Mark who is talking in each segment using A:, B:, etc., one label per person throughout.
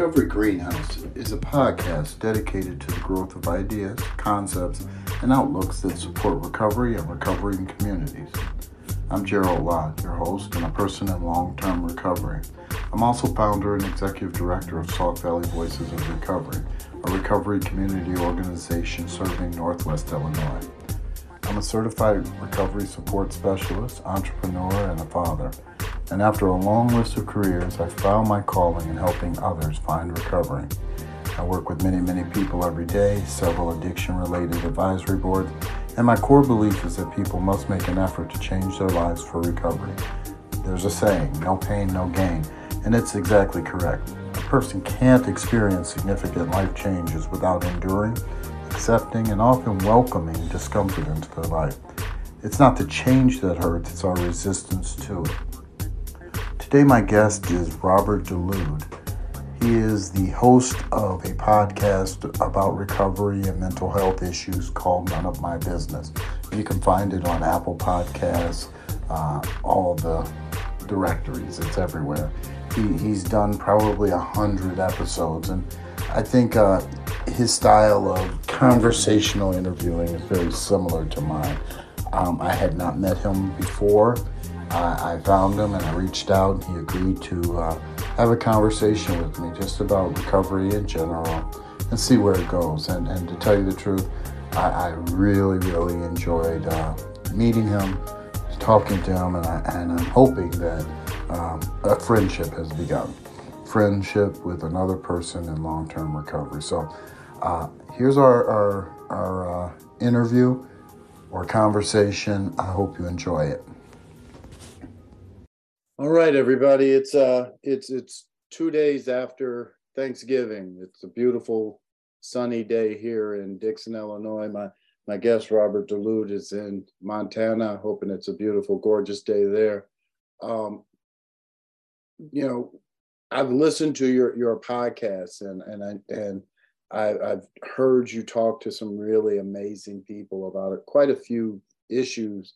A: Recovery Greenhouse is a podcast dedicated to the growth of ideas, concepts, and outlooks that support recovery and recovering communities. I'm Gerald Lott, your host and a person in long term recovery. I'm also founder and executive director of Sauk Valley Voices of Recovery, a recovery community organization serving Northwest Illinois. I'm a certified recovery support specialist, entrepreneur, and a father. And after a long list of careers, I found my calling in helping others find recovery. I work with many, many people every day, several addiction related advisory boards, and my core belief is that people must make an effort to change their lives for recovery. There's a saying, no pain, no gain, and it's exactly correct. A person can't experience significant life changes without enduring, accepting, and often welcoming discomfort into their life. It's not the change that hurts, it's our resistance to it. Today, my guest is Robert DeLude. He is the host of a podcast about recovery and mental health issues called None of My Business. You can find it on Apple Podcasts, uh, all the directories, it's everywhere. He, he's done probably a hundred episodes, and I think uh, his style of conversational interviewing is very similar to mine. Um, I had not met him before I, I found him and I reached out and he agreed to uh, have a conversation with me just about recovery in general and see where it goes. And, and to tell you the truth, I, I really, really enjoyed uh, meeting him, talking to him, and, I, I'm hoping that um, a friendship has begun. Friendship with another person in long term recovery. So uh, here's our, our, our uh, interview or conversation. I hope you enjoy it. All right, everybody. It's uh it's it's two days after Thanksgiving. It's a beautiful sunny day here in Dixon, Illinois. My my guest Robert DeLude is in Montana, hoping it's a beautiful, gorgeous day there. Um, you know, I've listened to your your podcast and and I and I, I've heard you talk to some really amazing people about it, quite a few issues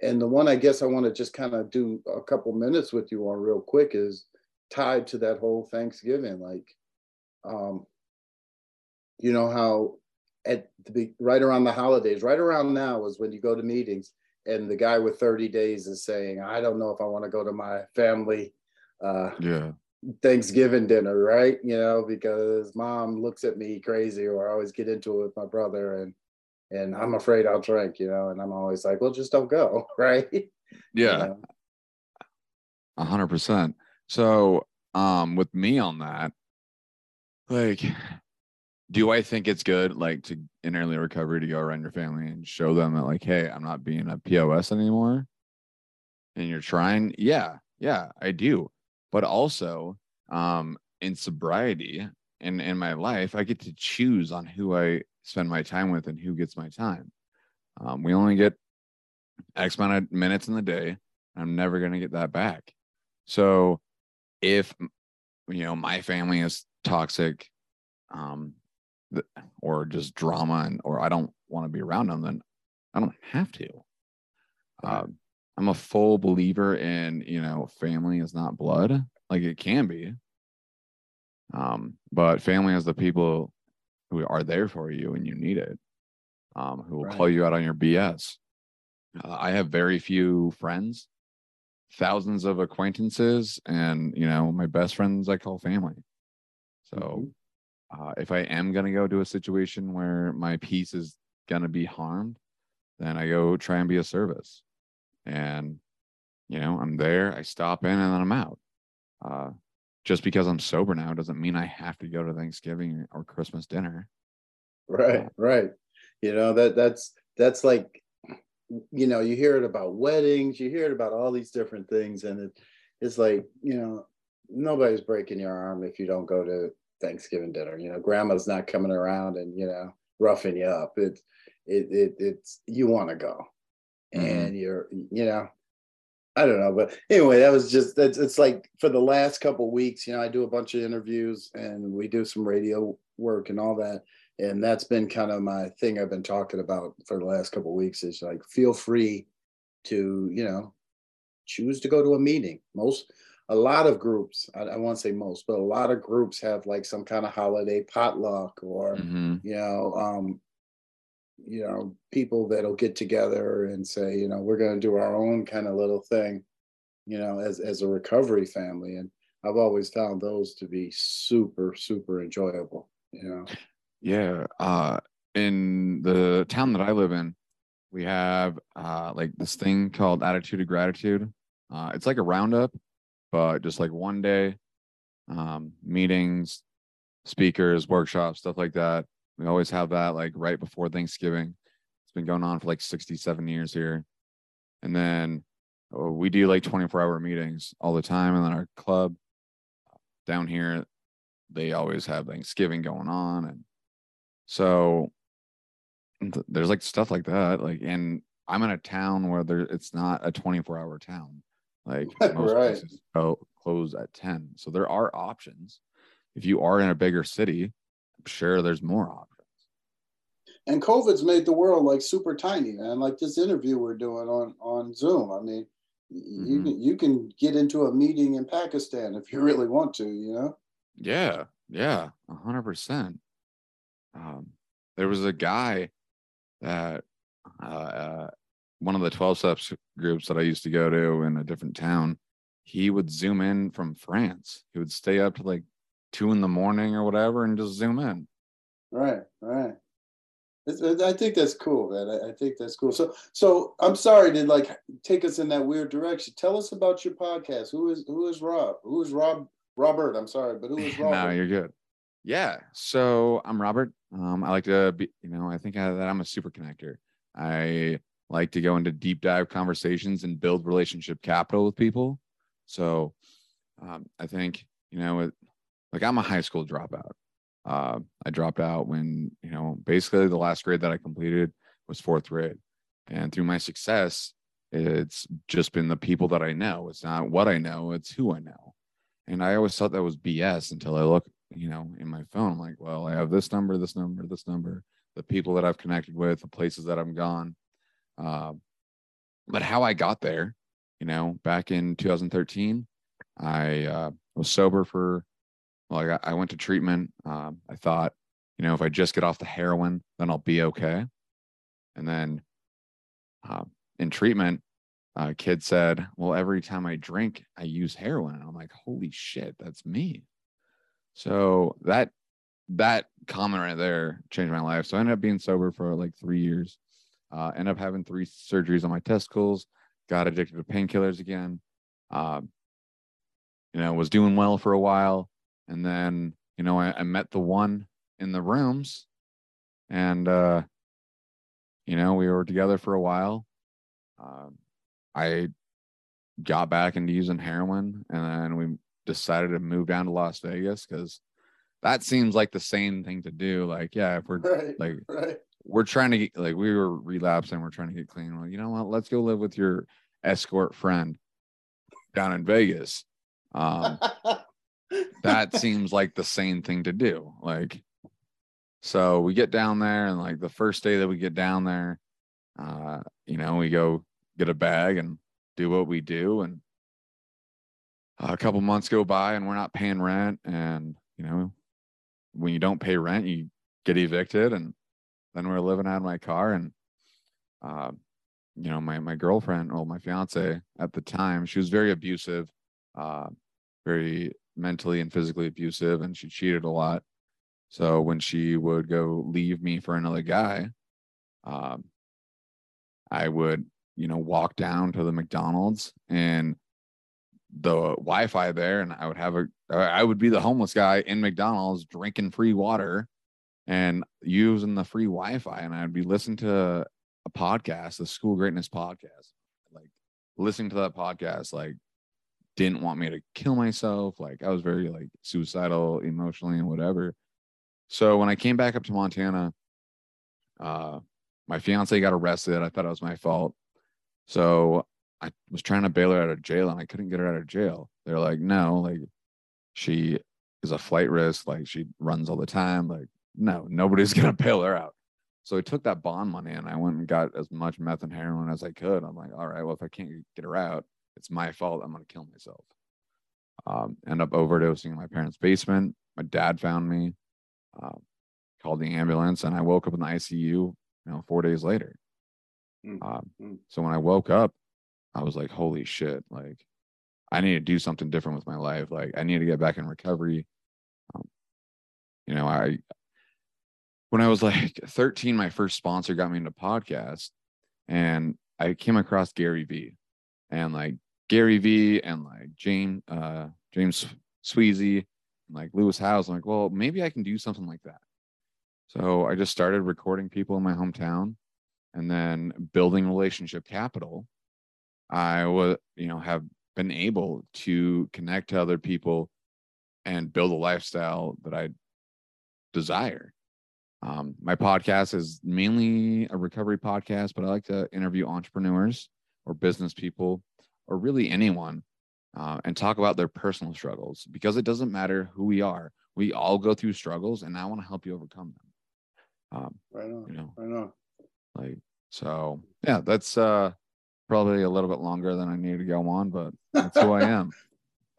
A: and the one I guess I want to just kind of do a couple minutes with you on real quick is tied to that whole Thanksgiving. Like, um, you know how at the right around the holidays, right around now is when you go to meetings and the guy with 30 days is saying, I don't know if I want to go to my family uh yeah Thanksgiving dinner, right? You know, because mom looks at me crazy or I always get into it with my brother and and I'm afraid I'll drink, you know, and I'm always like, well, just don't go, right?
B: Yeah. A hundred percent. So um with me on that, like do I think it's good like to in early recovery to go around your family and show them that like, hey, I'm not being a POS anymore? And you're trying, yeah, yeah, I do. But also, um, in sobriety and in my life, I get to choose on who I spend my time with and who gets my time. Um, we only get X amount of minutes in the day. I'm never going to get that back. So if, you know, my family is toxic um, or just drama and, or I don't want to be around them, then I don't have to. Uh, I'm a full believer in, you know, family is not blood like it can be. Um, but family is the people who are there for you when you need it, um, who will right. call you out on your BS. Uh, I have very few friends, thousands of acquaintances, and you know my best friends I call family. So, mm-hmm. uh, if I am gonna go to a situation where my peace is gonna be harmed, then I go try and be a service, and you know I'm there. I stop in and then I'm out. Uh, just because I'm sober now doesn't mean I have to go to Thanksgiving or Christmas dinner.
A: Right, right. You know, that that's that's like you know, you hear it about weddings, you hear it about all these different things, and it, it's like, you know, nobody's breaking your arm if you don't go to Thanksgiving dinner. You know, grandma's not coming around and, you know, roughing you up. It's it, it it's you want to go. Mm-hmm. And you're, you know, I don't know, but anyway, that was just it's, it's like for the last couple weeks, you know, I do a bunch of interviews and we do some radio work and all that, and that's been kind of my thing I've been talking about for the last couple weeks is like feel free to you know choose to go to a meeting. Most a lot of groups, I, I won't say most, but a lot of groups have like some kind of holiday potluck or,
B: hmm
A: you know, um, you know, people that'll get together and say, you know, we're going to do our own kind of little thing, you know, as as a recovery family. And I've always found those to be super, super enjoyable. You know.
B: Yeah. Uh, in the town that I live in, we have uh, like this thing called Attitude of Gratitude. Uh, it's like a roundup, but just like one day, um, meetings, speakers, workshops, stuff like that. We always have that like right before Thanksgiving. It's been going on for like 67 years here. And then uh, we do like 24 hour meetings all the time. And then our club down here, they always have Thanksgiving going on. And so th- there's like stuff like that. Like, and I'm in a town where there it's not a 24 hour town. Like most
A: Right.
B: places go close at 10. So there are options. If you are in a bigger city, sure there's more options.
A: And COVID's made the world like super tiny, man. Like this interview we're doing on on Zoom. I mean, y- you can you can get into a meeting in Pakistan if you really want to. You know.
B: Yeah, yeah, a hundred percent. Um, there was a guy that uh, uh, one of the twelve steps groups that I used to go to in a different town. He would zoom in from France. He would stay up to like two in the morning or whatever, and just zoom in.
A: Right, right. I think that's cool, man. I, think that's cool. So, so I'm sorry to like take us in that weird direction. Tell us about your podcast. Who is who is Rob? Who is Rob? Robert. I'm sorry, but who is Robert?
B: no, you're good. Yeah. So I'm Robert. Um, I like to be, you know, I think I, that I'm a super connector. I like to go into deep dive conversations and build relationship capital with people. So um, I think, you know, like I'm a high school dropout. Uh, I dropped out when, you know, basically the last grade that I completed was fourth grade. And through my success, it's just been the people that I know. It's not what I know, it's who I know. And I always thought that was BS until I look, you know, in my phone. I'm like, well, I have this number, this number, this number, the people that I've connected with, the places that I'm gone. Um, but how I got there, you know, back in 2013, I uh, was sober for, well, I, got, I went to treatment. Um, I thought, you know, if I just get off the heroin, then I'll be okay. And then uh, in treatment, uh, kid said, Well, every time I drink, I use heroin. And I'm like, Holy shit, that's me. So that that comment right there changed my life. So I ended up being sober for like three years. Uh, ended up having three surgeries on my testicles. Got addicted to painkillers again. Um, you know, was doing well for a while, and then you know I, I met the one in the rooms, and uh, you know we were together for a while. Um, I got back into using heroin, and then we decided to move down to Las Vegas because that seems like the same thing to do. Like, yeah, if we're
A: Right,
B: like
A: right.
B: we're trying to get like we were relapsing, we're trying to get clean. Well, you know what? Let's go live with your escort friend down in Vegas. Um, that seems like the same thing to do. Like, so we get down there, and like the first day that we get down there, uh, you know, we go get a bag and do what we do, and a couple months go by, and we're not paying rent, and you know, when you don't pay rent, you get evicted, and then we're living out of my car, and uh, you know, my my girlfriend, or my fiance at the time, she was very abusive, uh, very mentally and physically abusive, and she cheated a lot. So when she would go leave me for another guy, um, I would, you know, walk down to the McDonald's and the Wi-Fi there, and I would have a, I would be the homeless guy in McDonald's drinking free water and using the free Wi-Fi, and I'd be listening to a podcast, the School Greatness podcast, like listening to that podcast, like didn't want me to kill myself. Like I was very like suicidal emotionally and whatever. So when I came back up to Montana, uh, my fiance got arrested. I thought it was my fault. So I was trying to bail her out of jail and I couldn't get her out of jail. They're like, no, like she is a flight risk. Like she runs all the time. Like, no, nobody's going to bail her out. So I took that bond money and I went and got as much meth and heroin as I could. I'm like, all right, well, if I can't get her out, it's my fault. I'm going to kill myself. Um, end up overdosing in my parents' basement. My dad found me, uh, called the ambulance, and I woke up in the ICU. You know, four days later.
A: Mm.
B: Um,
A: Mm.
B: so when I woke up, I was like, "Holy shit!" Like, I need to do something different with my life. Like, I need to get back in recovery. Um, you know, I when I was like 13, my first sponsor got me into podcast, and I came across Gary Vee, and like Gary Vee and like James uh James Sweezy and like Lewis Howes. I'm like, well, maybe I can do something like that. So I just started recording people in my hometown and then building relationship capital. I was, you know, have been able to connect to other people and build a lifestyle that I desire. Um, my podcast is mainly a recovery podcast, but I like to interview entrepreneurs or business people or really anyone uh, and talk about their personal struggles because it doesn't matter who we are. We all go through struggles, and I want to help you overcome them. Um,
A: Right on.
B: you know,
A: Right on.
B: like so. Yeah, that's uh, probably a little bit longer than I need to go on, but that's who I am.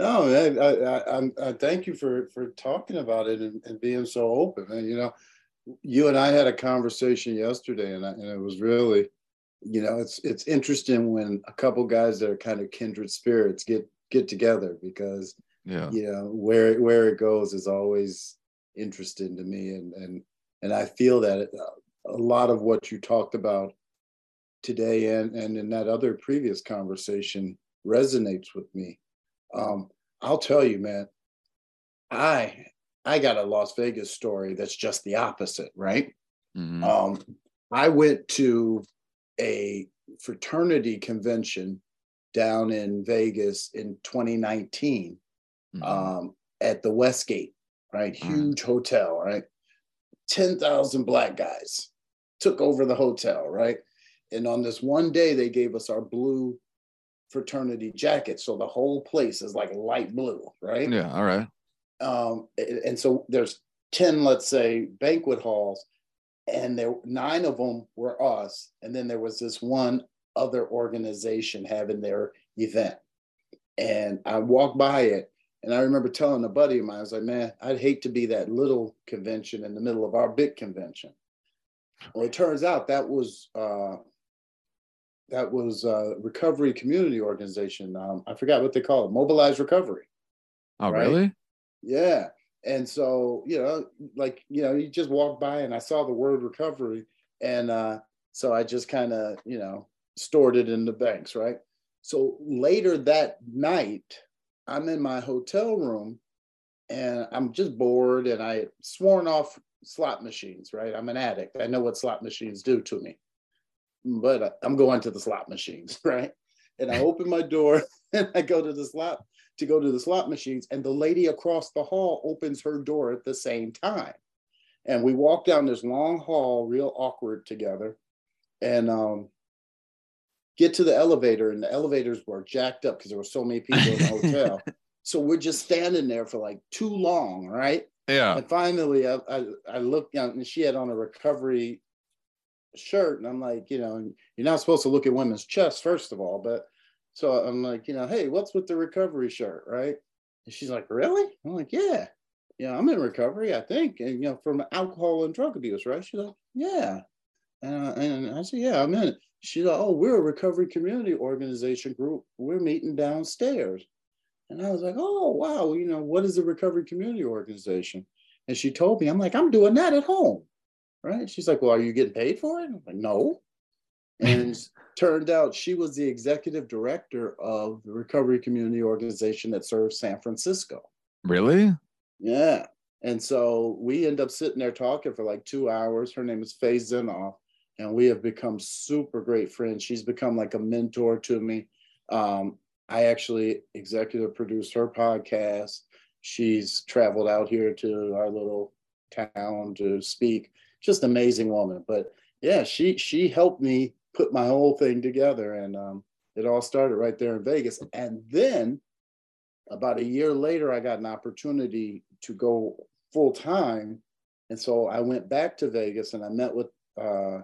A: No, man, I, I, I'm, I thank you for for talking about it and, and being so open. And you know, you and I had a conversation yesterday, and I, and it was really, you know, it's it's interesting when a couple guys that are kind of kindred spirits get get together because
B: Yeah,
A: you know where where it goes is always interesting to me, and and and I feel that it, a lot of what you talked about today and and in that other previous conversation resonates with me. Um, I'll tell you, man, I I got a Las Vegas story that's just the opposite, right?
B: Mhm.
A: Um, I went to a fraternity convention down in Vegas in 2019
B: Mhm.
A: um, at the Westgate, right?
B: Mhm.
A: Huge hotel, right? 10,000 black guys took over the hotel, right? And on this one day, they gave us our blue fraternity jacket. So the whole place is like light blue, right?
B: yeah, all right.
A: um, and and so there's 10 let's say banquet halls and there nine of them were us and then there was this one other organization having their event and i walked by it and i remember telling a buddy of mine i was like man i'd hate to be that little convention in the middle of our big convention well it turns out that was uh, that was uh, recovery community organization um, i forgot what they call it mobilized recovery
B: Oh,
A: Right?
B: really?
A: yeah. And so, you know, like, you know, you just walk by and I saw the word recovery. And uh, so I just kind of, you know, stored it in the banks, right? So later that night, I'm in my hotel room and I'm just bored and I sworn off slot machines, right? I'm an addict. I know what slot machines do to me, but I'm going to the slot machines, right? And I open my door and I go to the slot to go to the slot machines, and the lady across the hall opens her door at the same time. And we walk down this long hall, real awkward together, and um, get to the elevator, and the elevators were jacked up because there were so many people in the hotel. So we're just standing there for like too long, right?
B: Yeah.
A: And finally, I, I, I looked down, and she had on a recovery shirt, and I'm like, you know, you're not supposed to look at women's chests first of all, but so I'm like, you know, hey, what's with the recovery shirt, right? And she's like, really? I'm like, yeah, yeah, I'm in recovery, I think, and you know, from alcohol and drug abuse, right? She's like, yeah, uh, and I said, yeah, I'm in it. She's like, oh, we're a recovery community organization group. We're meeting downstairs. And I was like, oh, wow, you know, what is a recovery community organization? And she told me, I'm like, I'm doing that at home. Right. She's like, well, are you getting paid for it? I'm like, no. And turned out she was the executive director of the recovery community organization that serves San Francisco.
B: Really?
A: Yeah. And so we end up sitting there talking for like two hours. Her name is Faye Zinoff, and we have become super great friends. She's become like a mentor to me. Um, I actually executive produced her podcast. She's traveled out here to our little town to speak. Just amazing woman. But yeah, she she helped me put my whole thing together, and um, it all started right there in Vegas. And then about a year later, I got an opportunity to go full time. And so I went back to Vegas and I met with uh,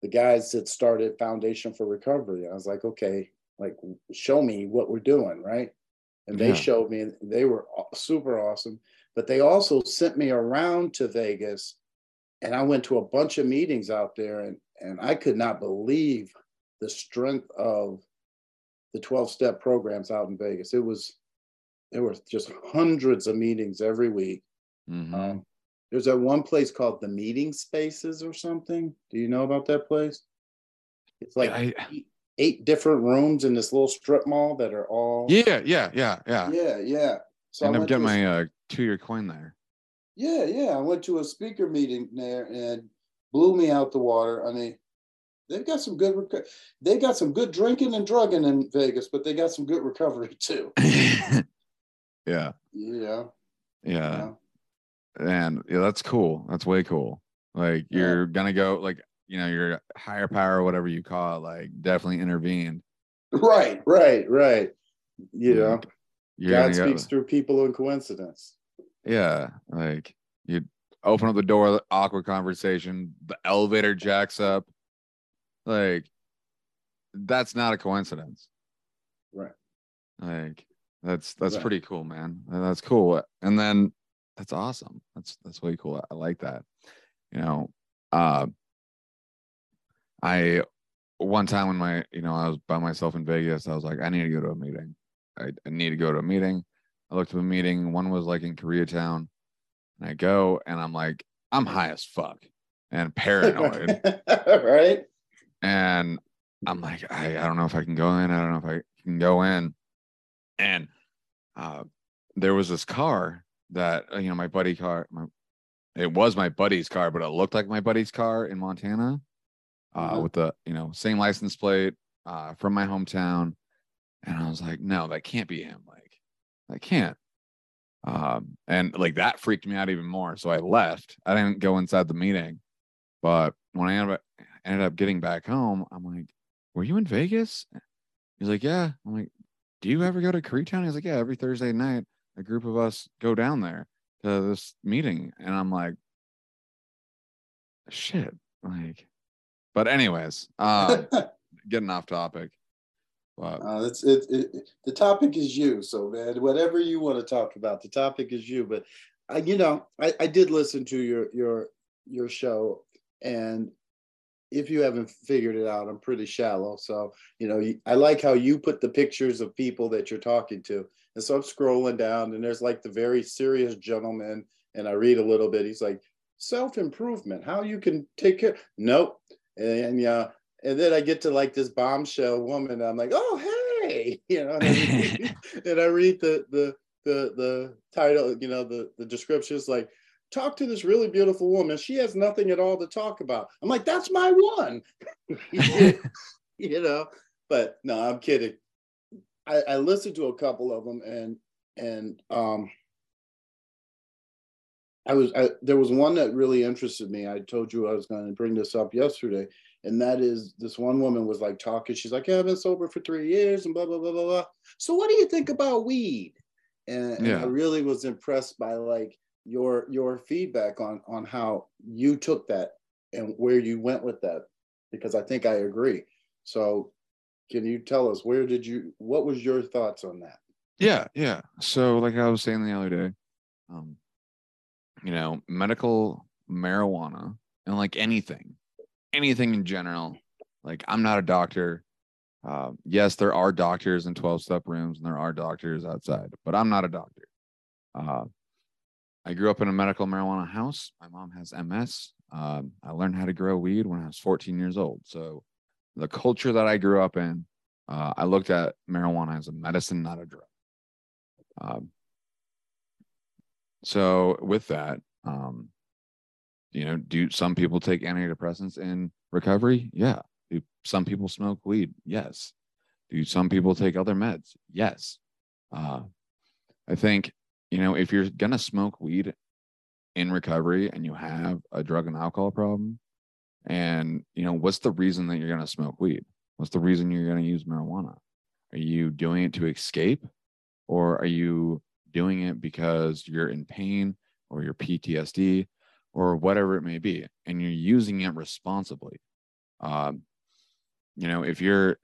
A: the guys that started Foundation for Recovery. I was like, okay, like, show me what we're doing, right? and they
B: Yeah.
A: showed me, and they were super awesome. But they also sent me around to Vegas, and I went to a bunch of meetings out there, and and I could not believe the strength of the 12 step programs out in Vegas. It was there were just hundreds of meetings every week.
B: Mhm.
A: Um, there's that one place called the Meeting Spaces or something. Do you know about that place? It's like
B: I-
A: eight, eight different rooms in this little strip mall that are all
B: yeah, yeah, yeah, yeah.
A: yeah, yeah. So
B: End
A: I to
B: getting my uh, two year coin there.
A: yeah, yeah. I went to a speaker meeting there and blew me out the water. I mean, they've got some good reco- they got some good drinking and drugging in Vegas, but they got some good recovery too.
B: yeah,
A: Yeah,
B: yeah,
A: yeah.
B: and yeah, that's cool. That's way cool. Like you're gonna go like you know your higher power, whatever you call it, like definitely intervened.
A: Right, right, right. You know,
B: You're
A: God
B: gonna go-
A: speaks through people in coincidence.
B: Yeah, like you open up the door, awkward conversation, the elevator jacks up. Like that's not a coincidence.
A: Right.
B: Like that's that's
A: Right.
B: pretty cool, man. That's cool. And then that's awesome. That's that's way cool. I like that. You know, uh I one time when my you know I was by myself in Vegas, I was like, I need to go to a meeting. I, I need to go to a meeting. I looked at a meeting. One was like in Koreatown, and I go and I'm like, I'm high as fuck and paranoid,
A: right?
B: and I'm like, I, I don't know if I can go in. I don't know if I can go in, and uh, there was this car that uh, you know my buddy car. My, it was my buddy's car, but it looked like my buddy's car in Montana, uh,
A: Uh-huh.
B: with the you know same license plate uh, from my hometown, and I was like, no, that can't be him. Like, I can't. Um, and like that freaked me out even more. So I left. I didn't go inside the meeting, but when I ended up, ended up getting back home, I'm like, "Were you in Vegas?" He's like, "Yeah." I'm like, "Do you ever go to Koreatown?" He's like, "Yeah, every Thursday night, a group of us go down there to this meeting." And I'm like, "Shit!" Like, but anyways, um, getting off topic. But
A: Uh, it's it, it, the topic is you, so man, whatever you want to talk about, the topic is you. But I, you know, I, I did listen to your your your show, and if you haven't figured it out, I'm pretty shallow. So you know, I like how you put the pictures of people that you're talking to, and so I'm scrolling down, and there's like the very serious gentleman, and I read a little bit. He's like self improvement, how you can take care. Nope, and yeah, and then I get to like this bombshell woman. And I'm like, oh hey, you know, and I read, and I read the the the the title, you know, the the description is like, talk to this really beautiful woman. She has nothing at all to talk about. I'm like, that's my one, you know. But no, I'm kidding. I, I listened to a couple of them, and and um, I was I, there was one that really interested me. I told you I was going to bring this up yesterday, and that is this one woman was like talking. She's like, "Yeah, I've been sober for three years," and blah blah blah blah blah. So, what do you think about weed? And, and I really was impressed by like your your feedback on on how you took that and where you went with that, because I think I agree. So, can you tell us where did you? What was your thoughts on that?
B: Yeah, yeah. So like I was saying the other day, um, you know, medical marijuana and like anything, anything in general. Like I'm not a doctor. Um, yes, there are doctors in 12 step rooms and there are doctors outside, but I'm not a doctor. Uh, I grew up in a medical marijuana house. My mom has MS. Um, I learned how to grow weed when I was 14 years old. So the culture that I grew up in, uh, I looked at marijuana as a medicine, not a drug. Um, so with that, um, you know, do some people take antidepressants in recovery? Yeah. Do some people smoke weed? Yes. Do some people take other meds? Yes. Uh, I think, you know, if you're gonna smoke weed in recovery and you have a drug and alcohol problem, and you know, what's the reason that you're gonna smoke weed? What's the reason you're gonna use marijuana? Are you doing it to escape? or are you doing it because you're in pain or your PTSD or whatever it may be, and you're using it responsibly? Um, you know, if you're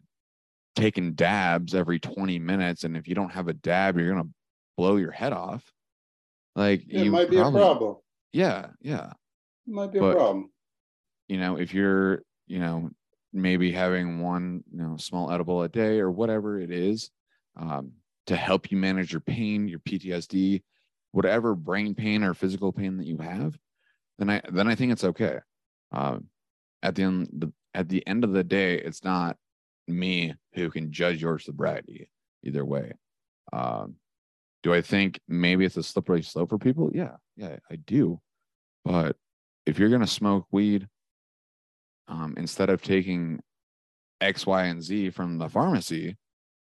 B: taking dabs every 20 minutes and if you don't have a dab you're gonna blow your head off like
A: It might be
B: probably-
A: a problem.
B: yeah yeah
A: It might be
B: But-
A: a problem.
B: you know if you're you know maybe having one you know small edible a day or whatever it is um, to help you manage your pain your ptsd whatever brain pain or physical pain that you have then i then i think it's okay. Um, at the end the, at the end of the day it's not me who can judge your sobriety either way. Um, do i think maybe it's a slippery slope for people? Yeah yeah i do. But if you're to smoke weed um, instead of taking X, Y, and Z from the pharmacy,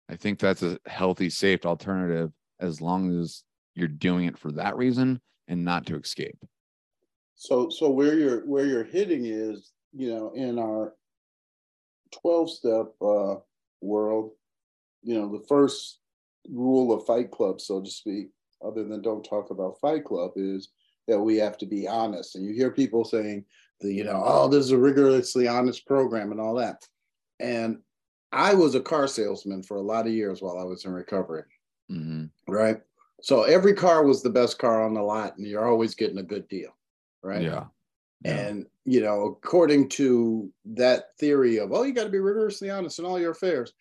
B: I think that's a healthy, safe alternative as long as you're doing it for that reason and not to escape.
A: So so where you're where you're hitting is, you know, in our 12 step uh world, you know, the first rule of Fight Club, so to speak, other than don't talk about Fight Club, is that we have to be honest. And you hear people saying the, you know, oh, this is a rigorously honest program and all that. And I was a car salesman for a lot of years while I was in recovery
B: hmm
A: right? So every car was the best car on the lot, and you're always getting a good deal, right?
B: Yeah. Yeah.
A: And you know, according to that theory of, oh, you got to be rigorously honest in all your affairs,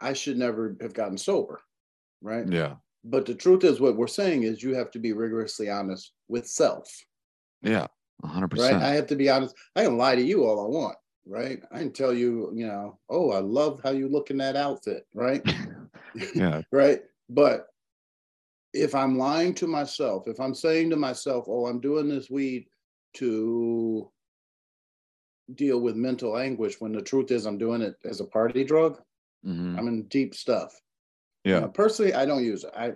A: I should never have gotten sober, right?
B: yeah.
A: But the truth is, what we're saying is, you have to be rigorously honest with self,
B: Yeah. Hundred
A: right?
B: percent.
A: I have to be honest. I can lie to you all I want, right? I can tell you, you know, oh, I love how you look in that outfit, right?
B: Yeah.
A: right? But if I'm lying to myself, if I'm saying to myself, oh, I'm doing this weed to deal with mental anguish, when the truth is I'm doing it as a party drug,
B: hmm
A: I'm in deep stuff.
B: Yeah.
A: know, personally, I don't use it. I,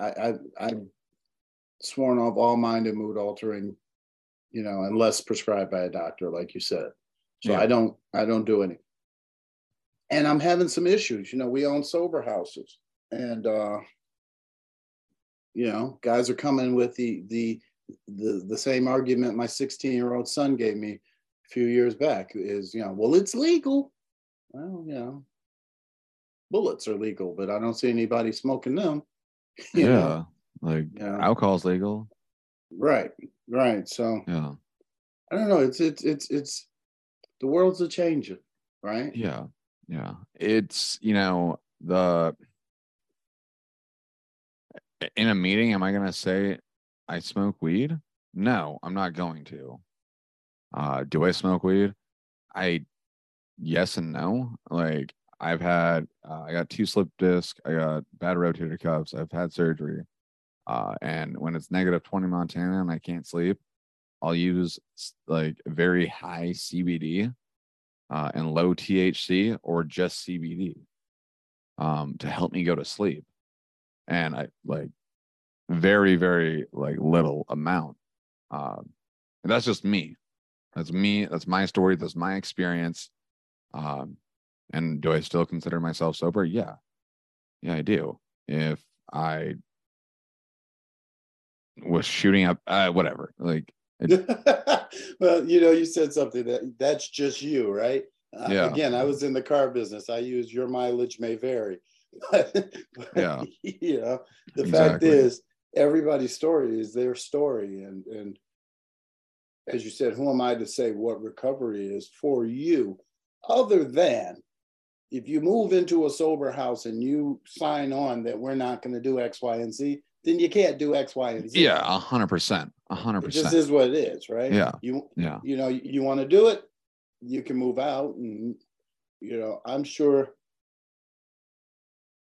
A: I, I, I've sworn off all mind and mood altering, you know, unless prescribed by a doctor, like you said. So
B: Yeah.
A: I don't, I don't do any. And I'm having some issues. You know, we own sober houses, and uh, you know, guys are coming with the the the the same argument my 16 year old son gave me a few years back is, you know, well, it's legal. Well, you know, bullets are legal, but I don't see anybody smoking them. you
B: Yeah.
A: know?
B: Like
A: Yeah.
B: alcohol's legal.
A: Right. Right. So
B: Yeah.
A: I don't know. It's it's it's it's the world's a changing, right?
B: Yeah. Yeah. It's, you know, the in a meeting, am I gonna say I smoke weed? No, I'm not going to. Uh do I smoke weed? I yes and no. Like I've had uh, I got two slip disc, I got bad rotator cuffs, I've had surgery. Uh and when it's negative 20 Montana and I can't sleep, I'll use like very high CBD uh, and low THC or just CBD um, to help me go to sleep. And I like very, very like little amount. Um, and that's just me. That's me. That's my story. That's my experience. Um, and do I still consider myself sober? Yeah. Yeah, I do. If I was shooting up, uh, whatever, like,
A: well, you know, you said something that that's just you, right? Uh,
B: Yeah.
A: Again, I was in the car business. I use your mileage may vary.
B: Yeah.
A: You know, the fact is, everybody's story is their story, and and as you said, who am I to say what recovery is for you, other than if you move into a sober house and you sign on that we're not going to do X, Y, and Z, then you can't do X, Y, and Z.
B: yeah, a hundred percent, a hundred
A: It just
B: percent.
A: is what it is, right?
B: Yeah.
A: You
B: Yeah.
A: you know, you want to do it, you can move out and you know, I'm sure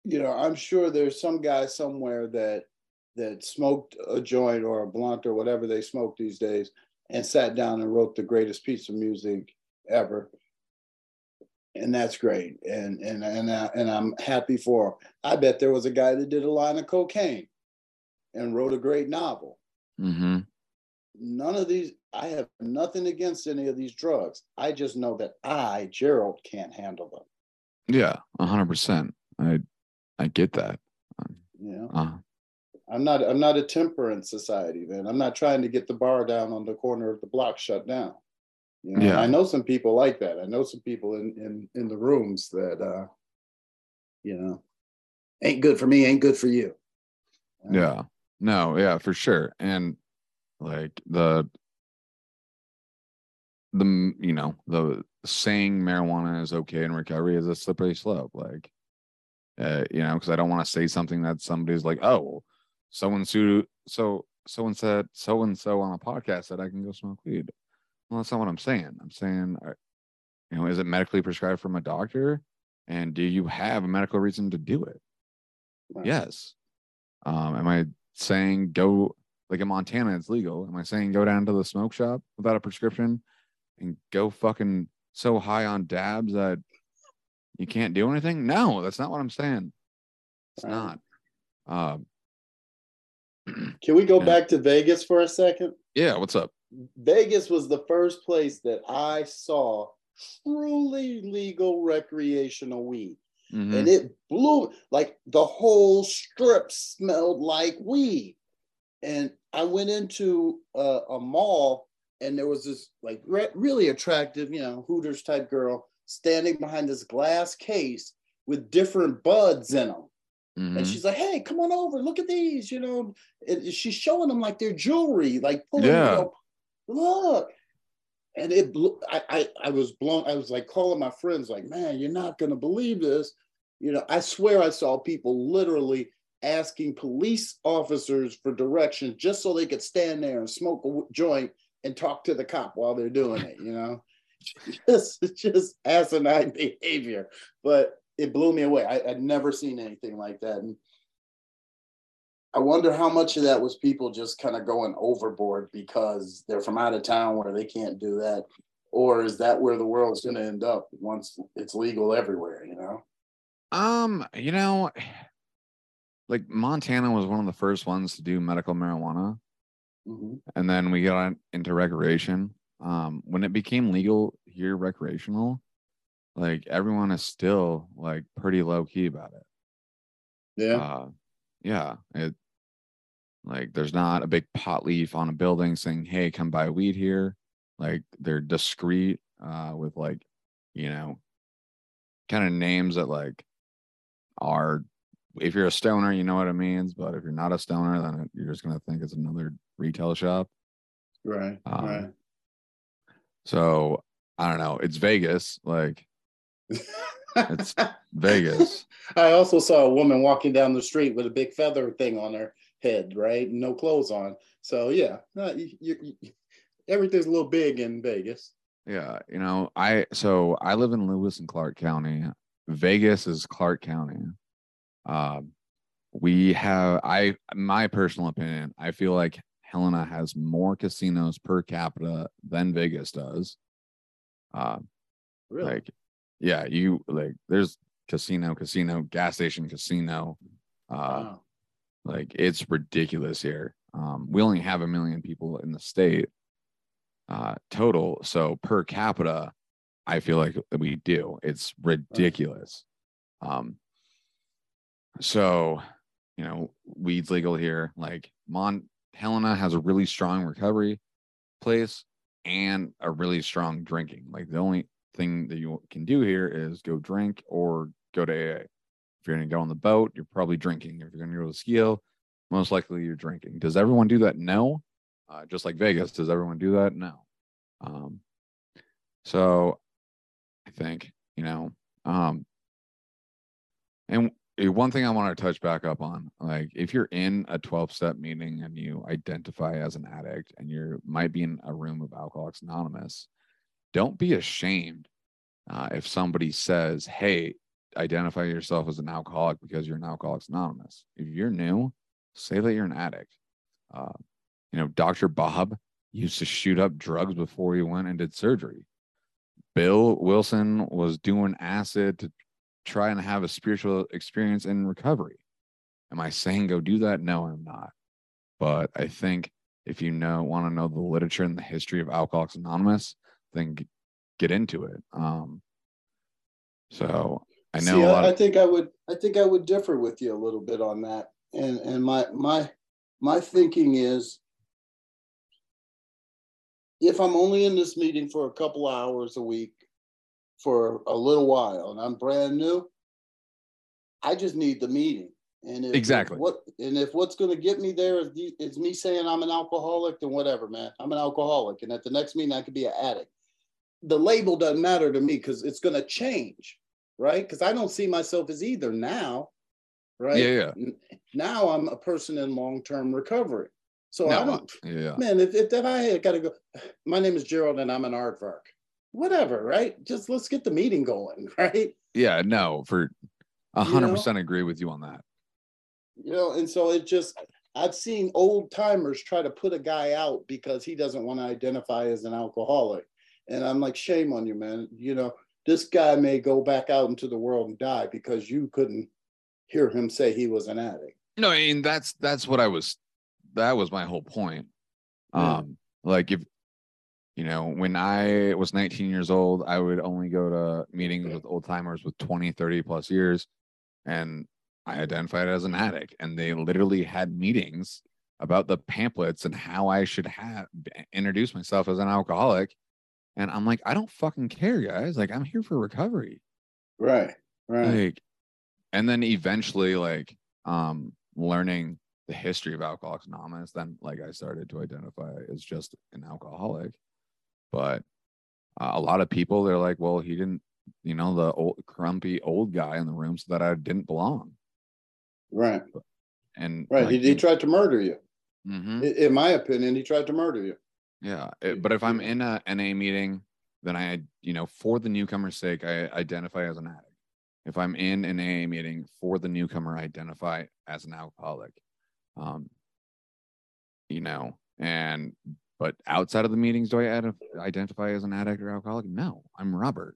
A: you know, I'm sure there's some guy somewhere that that smoked a joint or a blunt or whatever they smoke these days and sat down and wrote the greatest piece of music ever. And that's great. And and and I, and I'm happy for him. I bet there was a guy that did a line of cocaine and wrote a great novel
B: Mm-hmm.
A: none of these i have nothing against any of these drugs i just know that i gerald can't handle them
B: Yeah, a hundred percent. I I get that.
A: know
B: Uh,
A: i'm not i'm not a temperance society man i'm not trying to get the bar down on the corner of the block shut down you know
B: Yeah.
A: i know some people like that i know some people in in in the rooms that uh you know, ain't good for me, ain't good for you.
B: Yeah. No, yeah, for sure. And like the the you know the saying marijuana is okay in recovery is a slippery slope like uh, you know because i don't want to say something that somebody's like oh so and so so so and said so and so on a podcast that i can go smoke weed well that's not what i'm saying i'm saying uh, you know is it medically prescribed from a doctor and do you have a medical reason to do it right. yes um am i saying go like in montana it's legal am i saying go down to the smoke shop without a prescription and go fucking so high on dabs that you can't do anything? No, that's not what I'm saying. It's not. Um,
A: Can we go yeah. back to Vegas for a second?
B: Yeah, what's up?
A: Vegas was the first place that I saw truly legal recreational weed. Mm-hmm. And it blew like the whole strip smelled like weed. And I went into a, a mall and there was this like re- really attractive, you know, Hooters type girl standing behind this glass case with different buds in them. Mm-hmm. And she's like, "Hey, come on over, look at these," you know. And she's showing them like their jewelry, like pulling, yeah. know, look. And it blew. I, I I was blown. I was like calling my friends, like, "Man, you're not gonna believe this." You know, I swear I saw people literally asking police officers for directions just so they could stand there and smoke a joint and talk to the cop while they're doing it, you know? just just asinine behavior. But it blew me away. I, would never seen anything like that. And I wonder how much of that was people just kind of going overboard because they're from out of town where they can't do that. Or is that where the world's gonna end up once it's legal everywhere, you know?
B: Um, you know, like Montana was one of the first ones to do medical marijuana. Mm-hmm. And then we got into recreation. Um, when it became legal here, recreational, like everyone is still like pretty low key about it.
A: Yeah. Uh,
B: yeah. It like there's not a big pot leaf on a building saying, Hey, come buy weed here. Like they're discreet, uh, with like, you know, kind of names that like are if you're a stoner, you know what it means. But if you're not a stoner, then you're just gonna think it's another retail shop.
A: Right. Um, right.
B: So I don't know. It's Vegas. Like it's Vegas.
A: I also saw a woman walking down the street with a big feather thing on her head, right? No clothes on. So yeah, you, you, you, everything's a little big in Vegas.
B: Yeah, you know, I so I live in Lewis and Clark County. Vegas is Clark County. Um, we have I my personal opinion. I feel like Helena has more casinos per capita than Vegas does. Uh, really? Like, yeah, you like there's casino, casino, gas station, casino. Uh, wow. Like it's ridiculous here. Um, we only have a million people in the state uh, total, so per capita, I feel like we do. It's ridiculous. Um, so, you know, weed's legal here. Like Mon Helena has a really strong recovery place and a really strong drinking. Like the only thing that you can do here is go drink or go to AA. If you're going to go on the boat, you're probably drinking. If you're going to go to the ski, most likely you're drinking. Does everyone do that? No. Uh, just like Vegas, does everyone do that? No. Um, so I think, you know, um, and one thing I want to touch back up on, like if you're in a 12 step meeting and you identify as an addict and you might be in a room of Alcoholics Anonymous, don't be ashamed uh, if somebody says, Hey, identify yourself as an alcoholic because you're an Alcoholics Anonymous. If you're new, say that you're an addict. Uh, you know, Dr. Bob used to shoot up drugs before he went and did surgery. Bill Wilson was doing acid to try and have a spiritual experience in recovery. Am I saying go do that? No, I'm not. But I think if you know want to know the literature and the history of Alcoholics Anonymous, then get into it. Um, so I know. See,
A: I, I think I would. I think I would differ with you a little bit on that. And and my my my thinking is, if I'm only in this meeting for a couple hours a week, for a little while and I'm brand new, I just need the meeting. And if,
B: Exactly.
A: if what and if what's going to get me there is, is me saying I'm an alcoholic, then whatever, man. I'm an alcoholic, and at the next meeting I could be an addict. The label doesn't matter to me because it's going to change, right? Because I don't see myself as either now, right?
B: Yeah, yeah.
A: Now I'm a person in long-term recovery, so I don't.
B: yeah.
A: Man, if, if that I got to go, my name is Gerald and I'm an aardvark. Whatever, right? Just let's get the meeting going, right?
B: Yeah, no, for a
A: You
B: hundred
A: know?
B: percent agree with you on that.
A: You know, and so it just I've seen old timers try to put a guy out because he doesn't want to identify as an alcoholic. And I'm like, shame on you, man. You know, this guy may go back out into the world and die because you couldn't hear him say he was an addict.
B: No, I mean that's that's what I was that was my whole point.
A: Yeah.
B: Um like if you know, when I was 19 years old, I would only go to meetings with old timers with 20, 30 plus years and I identified as an addict and they literally had meetings about the pamphlets and how I should have introduce myself as an alcoholic. And I'm like, I don't fucking care, guys. Like I'm here for recovery.
A: Right. Right.
B: like and then eventually like um learning the history of alcoholics anonymous then like i started to identify as just an alcoholic but uh, a lot of people they're like well he didn't you know the old grumpy old guy in the room so that i didn't belong
A: Right.
B: and
A: Right.
B: like,
A: he, he tried to murder you.
B: Mhm.
A: In my opinion, he tried to murder you.
B: Yeah it- but if i'm in a na meeting then i you know for the newcomer's sake i identify as an addict. If i'm in an aa meeting for the newcomer i identify as an alcoholic. Um you know and but outside of the meetings do i ident- identify as an addict or alcoholic? No i'm robert.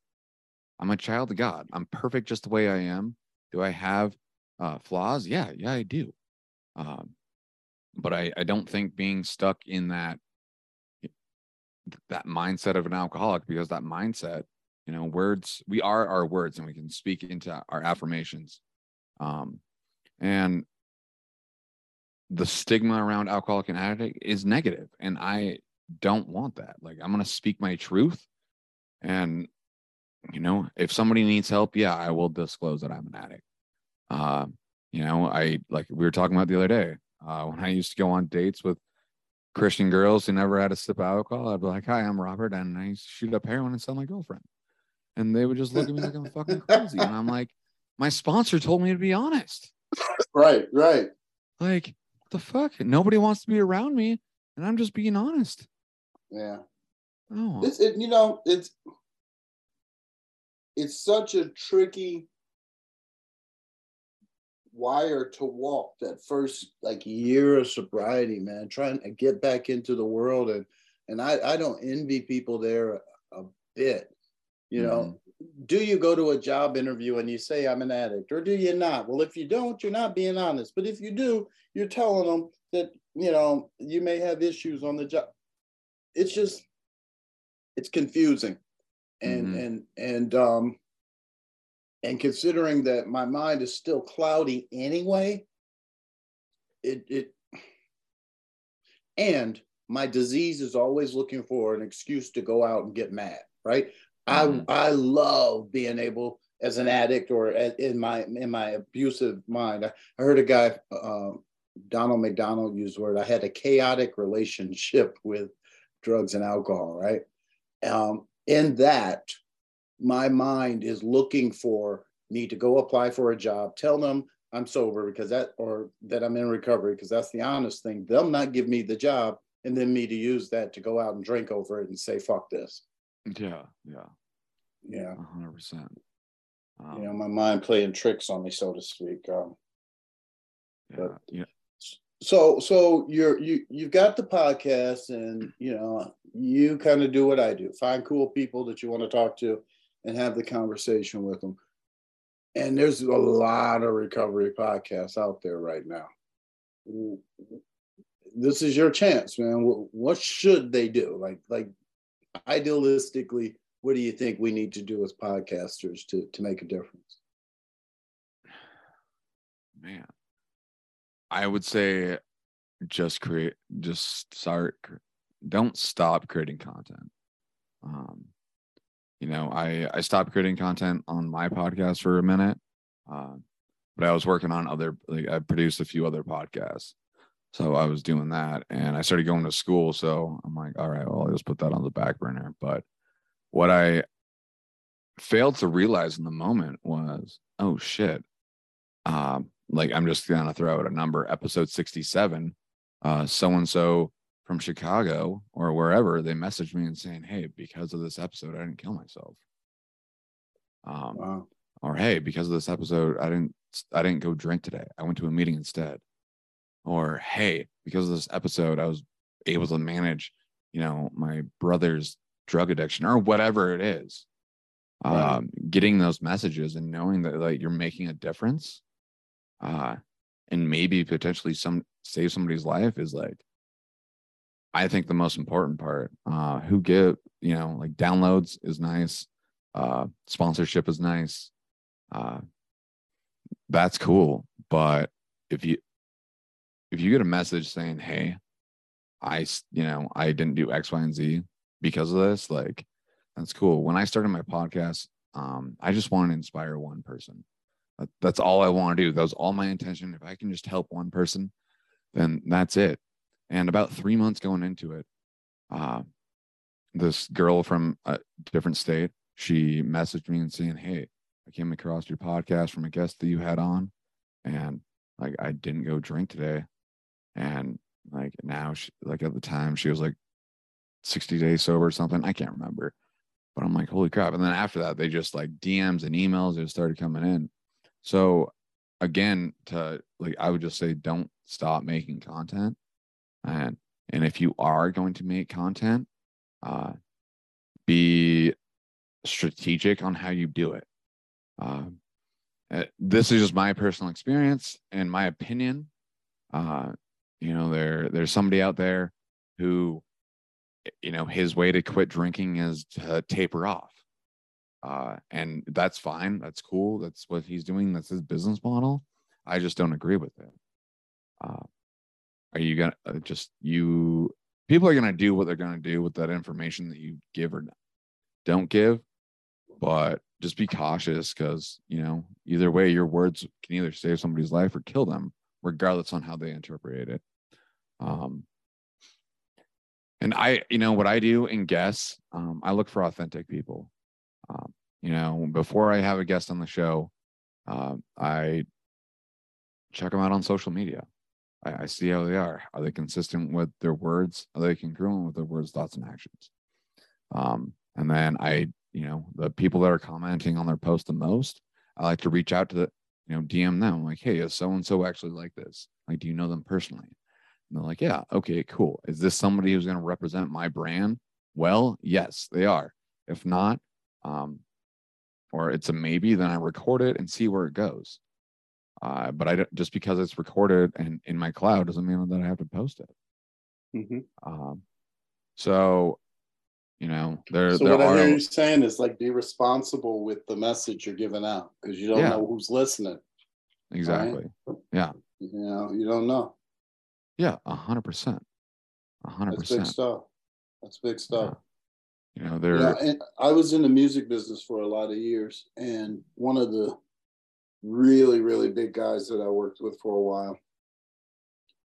B: I'm a child of god. I'm perfect just the way i am. Do i have uh flaws? Yeah yeah i do. Um but i i don't think being stuck in that that mindset of an alcoholic because that mindset you know words we are our words and we can speak into our affirmations. Um and the stigma around alcoholic and addict is negative and i don't want that. Like i'm going to speak my truth and you know if somebody needs help yeah i will disclose that i'm an addict. Uh you know i like we were talking about the other day uh when i used to go on dates with christian girls who never had a sip of alcohol i'd be like hi i'm robert and i shoot up heroin and sell my girlfriend and they would just look at me like i'm fucking crazy and i'm like my sponsor told me to be honest
A: Right. Right.
B: like what the fuck nobody wants to be around me and i'm just being honest
A: Yeah.
B: oh
A: It's it, you know, it's it's such a tricky wire to walk that first like year of sobriety, man, trying to get back into the world and and I, I don't envy people there a, a bit. You know, do you go to a job interview and you say I'm an addict or do you not? Well, if you don't, you're not being honest. But if you do, you're telling them that, you know, you may have issues on the job. It's just it's confusing. And
B: Mhm.
A: and and um and considering that my mind is still cloudy anyway, it it and my disease is always looking for an excuse to go out and get mad, right?
B: Mhm.
A: I I love being able as an addict or in my in my abusive mind. I, I heard a guy, um, Donald McDonald, use the word. I had a chaotic relationship with drugs and alcohol, right? Um, in that, my mind is looking for need to go apply for a job, tell them I'm sober because that, or that I'm in recovery because that's the honest thing. They'll not give me the job, and then me to use that to go out and drink over it and say fuck this.
B: yeah yeah
A: Yeah,
B: 100% um,
A: you know, my mind playing tricks on me, so to speak. Um,
B: yeah, yeah
A: so so you're you you've got the podcast and you know you kind of do what i do find cool people that you want to talk to and have the conversation with them. And there's a lot of recovery podcasts out there right now. This is your chance man. What, should they do? Like like idealistically what do you think we need to do as podcasters to to make a difference?
B: Man i would say just create just start don't stop creating content. Um you know i i stopped creating content on my podcast for a minute uh, but I was working on other like I produced a few other podcasts. So I was doing that and I started going to school. So I'm like, all right, well, I'll just put that on the back burner. But what I failed to realize in the moment was, oh shit. Um, like I'm just gonna throw out a number, episode 67, uh, so and so from Chicago or wherever, they messaged me and saying, Hey, because of this episode, I didn't kill myself. Um,
A: Wow.
B: or hey, because of this episode, I didn't I didn't go drink today. I went to a meeting instead. Or hey, because of this episode, I was able to manage, you know, my brother's drug addiction or whatever it is.
A: Right.
B: Um, getting those messages and knowing that like you're making a difference, uh, and maybe potentially some save somebody's life is like I think the most important part. Uh, who give you know like downloads is nice, uh, sponsorship is nice, uh, that's cool. But if you if you get a message saying, "Hey, I you know I didn't do X, Y, and Z because of this," like that's cool. When I started my podcast, um, I just want to inspire one person. That, that's all I want to do. That was all my intention. If I can just help one person, then that's it. And about three months going into it, uh, this girl from a different state, she messaged me and saying, "Hey, I came across your podcast from a guest that you had on, and like I didn't go drink today, and like now, she, like at the time, she was like 60 days sober or something. I can't remember, but I'm like, holy crap! And then after that, they just like DMs and emails just started coming in. So again, to like, I would just say, don't stop making content, and and if you are going to make content, uh, be strategic on how you do it. Uh, this is just my personal experience and my opinion. Uh, you know, there there's somebody out there who, you know, his way to quit drinking is to taper off, uh, and that's fine. That's cool. That's what he's doing. That's his business model. I just don't agree with it. Are you gonna uh, just you? People are gonna do what they're gonna do with that information that you give or don't give but just be cautious because you know either way your words can either save somebody's life or kill them regardless on how they interpret it um and i you know what i do in guests um, i look for authentic people um, you know before i have a guest on the show um, i check them out on social media I, I see how they are. Are they consistent with their words? Are they congruent with their words thoughts and actions? Um, and then i you know the people that are commenting on their post the most i like to reach out to the you know dm them like hey is so and so actually like this? Like do you know them personally? And they're like yeah okay cool. Is this somebody who's going to represent my brand? Well yes they are. If not um or it's a maybe then i record it and see where it goes uh, but i don't just because it's recorded and in my cloud doesn't mean that i have to post it
A: Mhm.
B: um so you know there
A: So
B: there
A: what I
B: are
A: hear you saying is like be responsible with the message you're giving out because you don't
B: Yeah.
A: know who's listening.
B: exactly Yeah.
A: You know, you don't know.
B: Yeah, a hundred percent, a hundred percent.
A: That's big stuff. That's big stuff.
B: You know, there.
A: Yeah, I was in the music business for a lot of years, and one of the really, really big guys that I worked with for a while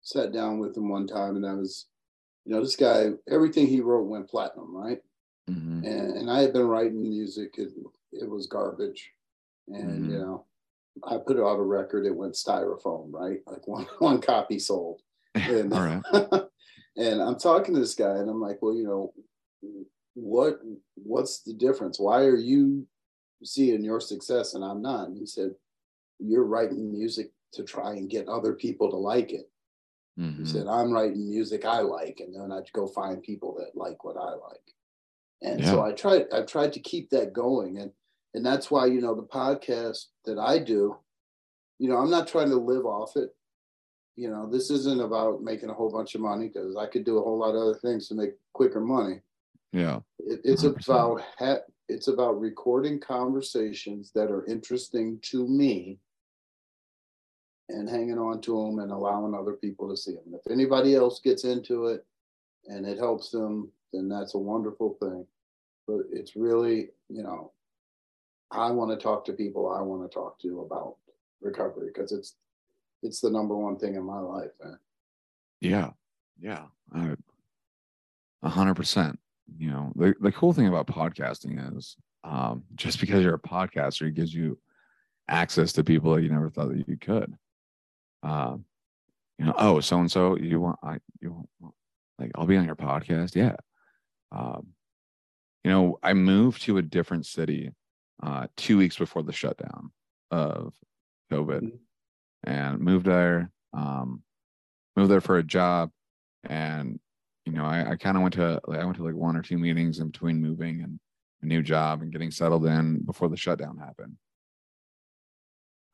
A: sat down with him one time, and I was, you know, this guy, everything he wrote went platinum, right?
B: Mhm,
A: And, and I had been writing music, and it was garbage, and
B: Mhm.
A: you know, I put it out a record, it went styrofoam, right? Like one one copy sold. And,
B: right.
A: and I'm talking to this guy, and I'm like, well, you know, what what's the difference? Why are you seeing your success and I'm not? And he said, you're writing music to try and get other people to like it. He
B: Mhm,
A: said, I'm writing music I like, and then I'd go find people that like what I like. And so I tried I tried to keep that going. And and that's why, you know, the podcast that I do, you know, I'm not trying to live off it. You know, this isn't about making a whole bunch of money because I could do a whole lot of other things to make quicker money.
B: Yeah.
A: It, it's
B: 100%.
A: about ha- it's about recording conversations that are interesting to me and hanging on to them and allowing other people to see them. If anybody else gets into it and it helps them, then that's a wonderful thing. But it's really, you know, I want to talk to people I want to talk to about recovery because it's it's the number one thing in my life, man.
B: Yeah, yeah, a hundred percent. You know, the the cool thing about podcasting is um, just because you're a podcaster, it gives you access to people that you never thought that you could. Um, you know, oh, so and so, you want, I, you want, like, I'll be on your podcast. Yeah. Um, you know, I moved to a different city uh, two weeks before the shutdown of COVID, mm-hmm. and moved there. Um, moved there for a job, and you know, I, I kind of went to like I went to like one or two meetings in between moving and a new job and getting settled in before the shutdown happened.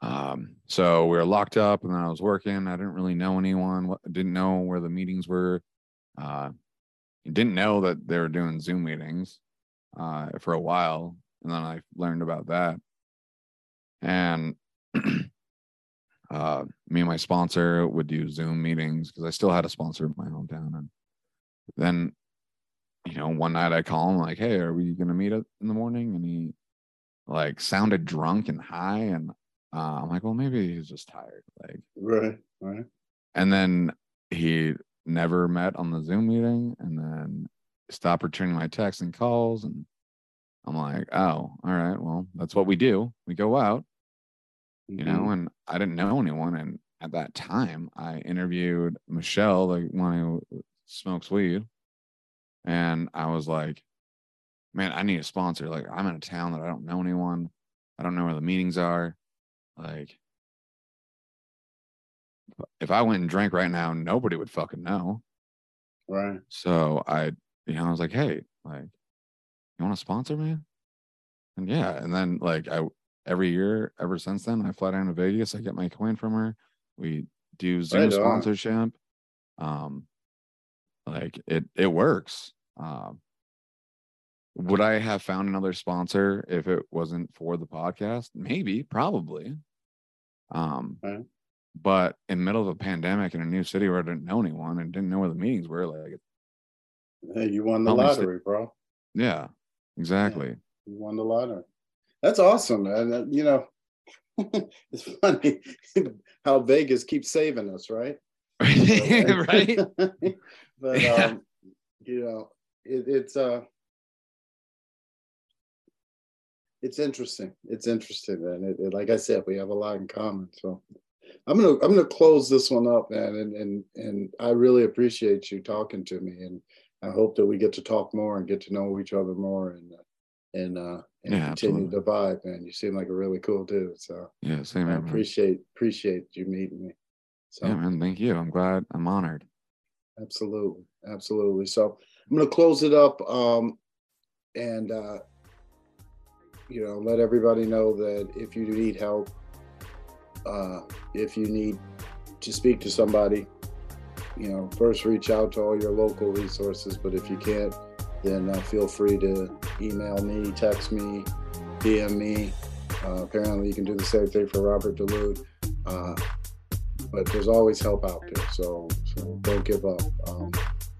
B: Um, so we were locked up, and then I was working. I didn't really know anyone. Didn't know where the meetings were. Uh, didn't know that they were doing Zoom meetings uh, for a while, and then I learned about that. And uh, me and my sponsor would do Zoom meetings because I still had a sponsor in my hometown. And then, you know, one night I call him like, "Hey, are we gonna meet up in the morning?" And he like sounded drunk and high, and uh, I'm like, well, maybe he's just tired. Like,
A: right, right.
B: And then he never met on the Zoom meeting, and then stopped returning my texts and calls, and I'm like, oh, all right, well, that's what we do. We go out, mm-hmm. you know, mm-hmm. and I didn't know anyone, and at that time, I interviewed Michelle, like one who smokes weed, and I was like, man, I need a sponsor. Like, I'm in a town that I don't know anyone. I don't know where the meetings are. Like, if I went and drank right now, nobody would fucking know.
A: Right.
B: So I, you know, I was like, hey, like, you want to sponsor me? And yeah, and then like I every year ever since then, I fly down to Vegas. I get my coin from her. We do Zoom right sponsorship. Um, like it it works. Um, would I have found another sponsor if it wasn't for the podcast? Maybe, probably. Um, okay. but in the middle of a pandemic in a new city where I didn't know anyone and didn't know where the meetings were, like,
A: hey, you won the lottery, bro.
B: Yeah, exactly. Yeah,
A: you won the lottery. That's awesome, and uh, you know, it's funny how Vegas keeps saving us, right?
B: right.
A: but yeah. um, you know, it, it's uh it's interesting. It's interesting, and it, it, like I said, we have a lot in common. So I'm gonna I'm gonna close this one up, man, and and and I really appreciate you talking to me, and I hope that we get to talk more and get to know each other more, and uh, and uh, and yeah, continue absolutely. to vibe, man. You seem like a really cool dude. So
B: yeah, same. I
A: appreciate appreciate you meeting me.
B: So, yeah, man. Thank you. I'm glad. I'm honored.
A: Absolutely, absolutely. So I'm gonna close it up. Um, and uh, you know, let everybody know that if you need help, uh, if you need to speak to somebody, you know, first reach out to all your local resources. But if you can't, then uh, feel free to email me, text me, DM me. Uh, apparently, you can do the same thing for Robert DeLude. Uh, but there's always help out there, so so don't give up. Um,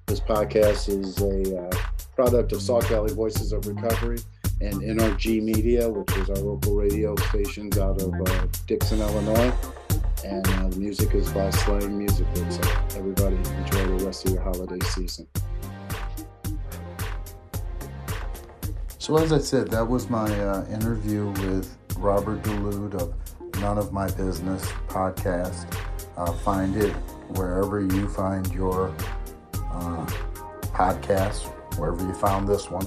A: this podcast is a uh, product of Sauk Valley Voices of Recovery and NRG Media, which is our local radio stations out of uh, Dixon, Illinois. And uh, the music is by Slang Music. So everybody enjoy the rest of your holiday season. So, as I said, that was my uh, interview with Robert DeLude of None of My Business podcast. Uh, find it wherever you find your uh, podcasts, wherever you found this one.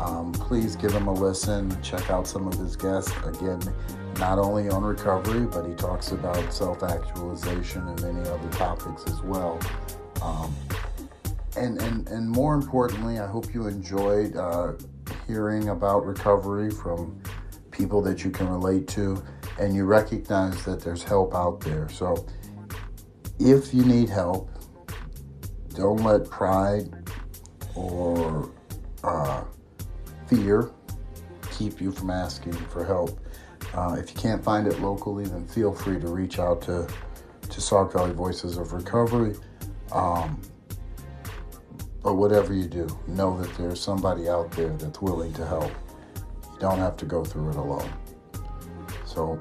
A: Um, please give him a listen. Check out some of his guests. Again, not only on recovery, but he talks about self actualization and many other topics as well. Um, and, and, and more importantly, I hope you enjoyed uh, hearing about recovery from people that you can relate to and you recognize that there's help out there. So if you need help, don't let pride or uh, fear keep you from asking for help. Uh, if you can't find it locally, then feel free to reach out to, to Sauk Valley Voices of Recovery. Um, but whatever you do, know that there's somebody out there that's willing to help. You don't have to go through it alone. So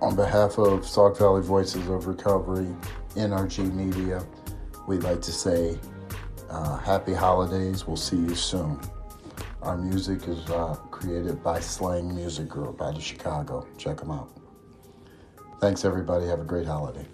A: On behalf of Sauk Valley Voices of Recovery, NRG Media, we'd like to say uh, happy holidays. We'll see you soon. Our music is uh, created by Slang Music Group out of Chicago. Check them out. Thanks, everybody. Have a great holiday.